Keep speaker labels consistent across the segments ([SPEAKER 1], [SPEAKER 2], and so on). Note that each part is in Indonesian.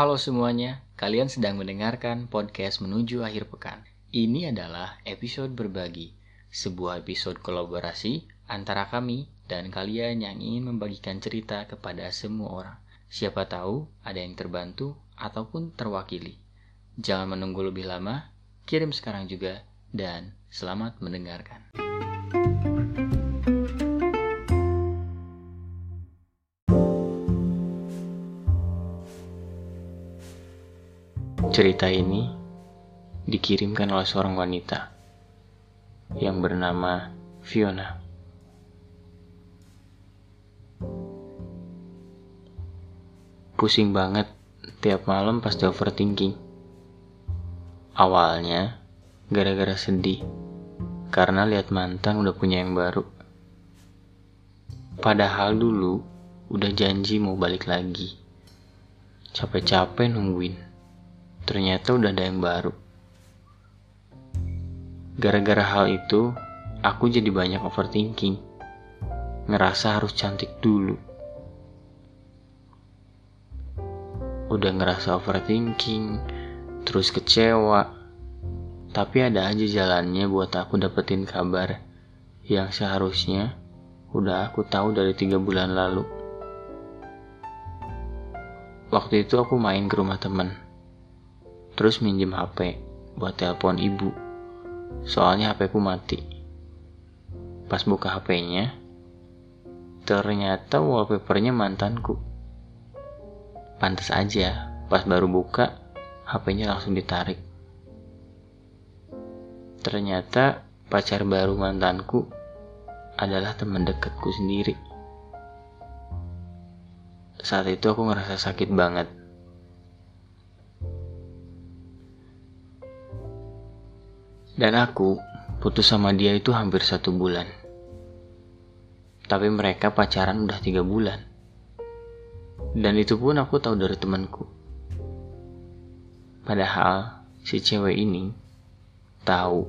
[SPEAKER 1] Halo semuanya, kalian sedang mendengarkan podcast menuju akhir pekan. Ini adalah episode berbagi, sebuah episode kolaborasi antara kami dan kalian yang ingin membagikan cerita kepada semua orang. Siapa tahu ada yang terbantu ataupun terwakili. Jangan menunggu lebih lama, kirim sekarang juga, dan selamat mendengarkan. Cerita ini dikirimkan oleh seorang wanita yang bernama Fiona. Pusing banget tiap malam pas di overthinking. Awalnya gara-gara sedih karena lihat mantan udah punya yang baru. Padahal dulu udah janji mau balik lagi. Capek-capek nungguin ternyata udah ada yang baru. Gara-gara hal itu, aku jadi banyak overthinking. Ngerasa harus cantik dulu. Udah ngerasa overthinking, terus kecewa. Tapi ada aja jalannya buat aku dapetin kabar yang seharusnya udah aku tahu dari tiga bulan lalu. Waktu itu aku main ke rumah temen terus minjem HP buat telepon ibu. Soalnya HP ku mati. Pas buka HP-nya, ternyata wallpapernya mantanku. Pantas aja, pas baru buka, HP-nya langsung ditarik. Ternyata pacar baru mantanku adalah teman dekatku sendiri. Saat itu aku ngerasa sakit banget Dan aku putus sama dia itu hampir satu bulan. Tapi mereka pacaran udah tiga bulan. Dan itu pun aku tahu dari temanku. Padahal si cewek ini tahu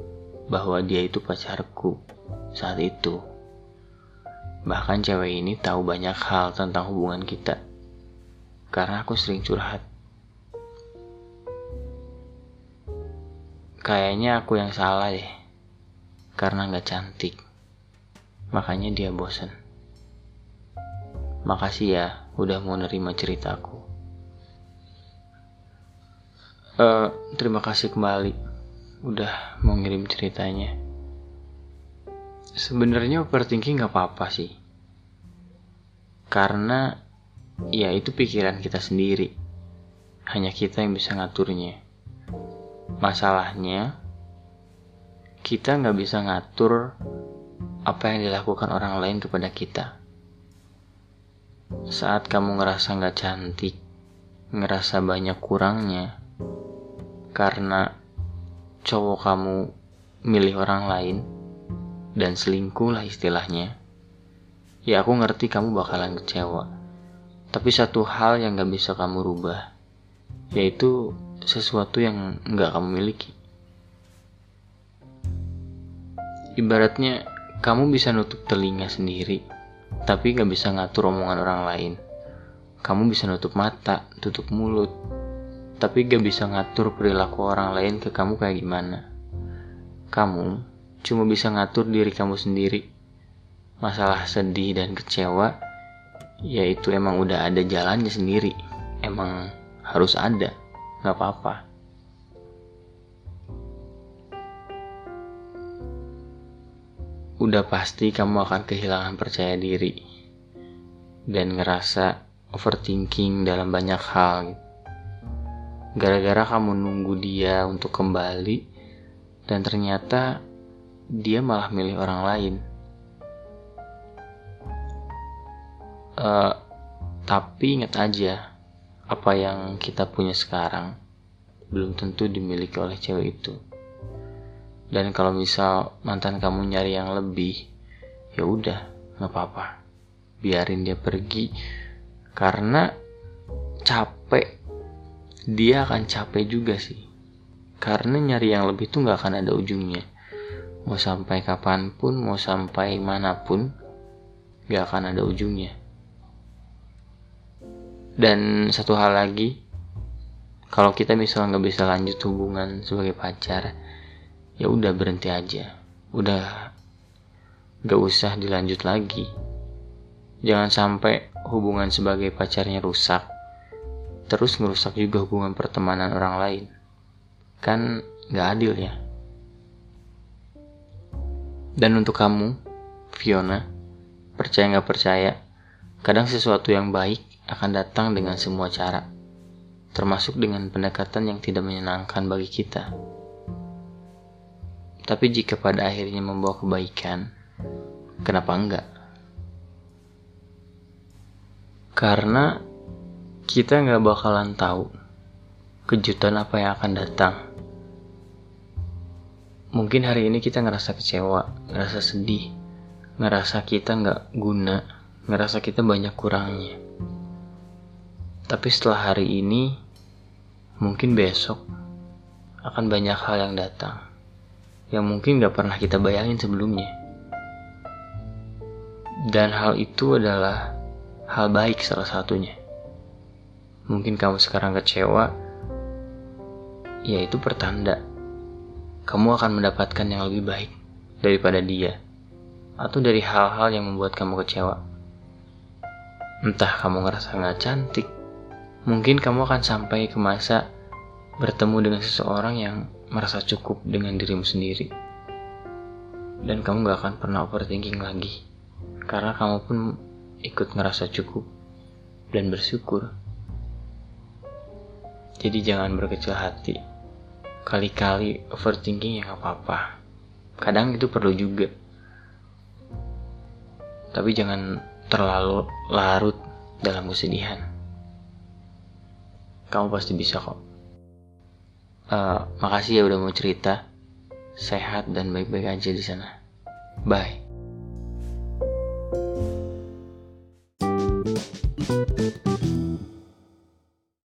[SPEAKER 1] bahwa dia itu pacarku saat itu. Bahkan cewek ini tahu banyak hal tentang hubungan kita. Karena aku sering curhat. Kayaknya aku yang salah deh. Karena gak cantik. Makanya dia bosen. Makasih ya udah mau nerima ceritaku. Uh, terima kasih kembali udah mau ngirim ceritanya. Sebenarnya overthinking gak apa-apa sih. Karena ya itu pikiran kita sendiri. Hanya kita yang bisa ngaturnya. Masalahnya, kita nggak bisa ngatur apa yang dilakukan orang lain kepada kita. Saat kamu ngerasa nggak cantik, ngerasa banyak kurangnya, karena cowok kamu milih orang lain dan selingkuh lah istilahnya, ya aku ngerti kamu bakalan kecewa. Tapi satu hal yang gak bisa kamu rubah, yaitu sesuatu yang nggak kamu miliki. Ibaratnya kamu bisa nutup telinga sendiri, tapi nggak bisa ngatur omongan orang lain. Kamu bisa nutup mata, tutup mulut, tapi gak bisa ngatur perilaku orang lain ke kamu kayak gimana. Kamu cuma bisa ngatur diri kamu sendiri. Masalah sedih dan kecewa, yaitu emang udah ada jalannya sendiri. Emang harus ada nggak apa-apa. Udah pasti kamu akan kehilangan percaya diri dan ngerasa overthinking dalam banyak hal. Gara-gara kamu nunggu dia untuk kembali dan ternyata dia malah milih orang lain. Uh, tapi ingat aja, apa yang kita punya sekarang belum tentu dimiliki oleh cewek itu. Dan kalau misal mantan kamu nyari yang lebih, ya udah, nggak apa-apa. Biarin dia pergi karena capek. Dia akan capek juga sih. Karena nyari yang lebih tuh nggak akan ada ujungnya. Mau sampai kapan pun, mau sampai mana pun, gak akan ada ujungnya. Dan satu hal lagi, kalau kita misalnya nggak bisa lanjut hubungan sebagai pacar ya udah berhenti aja. Udah nggak usah dilanjut lagi. Jangan sampai hubungan sebagai pacarnya rusak. Terus merusak juga hubungan pertemanan orang lain. Kan nggak adil ya. Dan untuk kamu Fiona percaya nggak percaya kadang sesuatu yang baik akan datang dengan semua cara termasuk dengan pendekatan yang tidak menyenangkan bagi kita tapi jika pada akhirnya membawa kebaikan kenapa enggak karena kita nggak bakalan tahu kejutan apa yang akan datang. Mungkin hari ini kita ngerasa kecewa, ngerasa sedih, ngerasa kita nggak guna, ngerasa kita banyak kurangnya. Tapi setelah hari ini, mungkin besok akan banyak hal yang datang yang mungkin gak pernah kita bayangin sebelumnya. Dan hal itu adalah hal baik salah satunya. Mungkin kamu sekarang kecewa, ya itu pertanda kamu akan mendapatkan yang lebih baik daripada dia, atau dari hal-hal yang membuat kamu kecewa. Entah kamu ngerasa nggak cantik, mungkin kamu akan sampai ke masa bertemu dengan seseorang yang merasa cukup dengan dirimu sendiri. Dan kamu gak akan pernah overthinking lagi. Karena kamu pun ikut ngerasa cukup dan bersyukur. Jadi jangan berkecil hati. Kali-kali overthinking ya gak apa-apa. Kadang itu perlu juga. Tapi jangan terlalu larut dalam kesedihan. Kamu pasti bisa kok. Uh, makasih ya udah mau cerita. Sehat dan baik-baik aja di sana. Bye.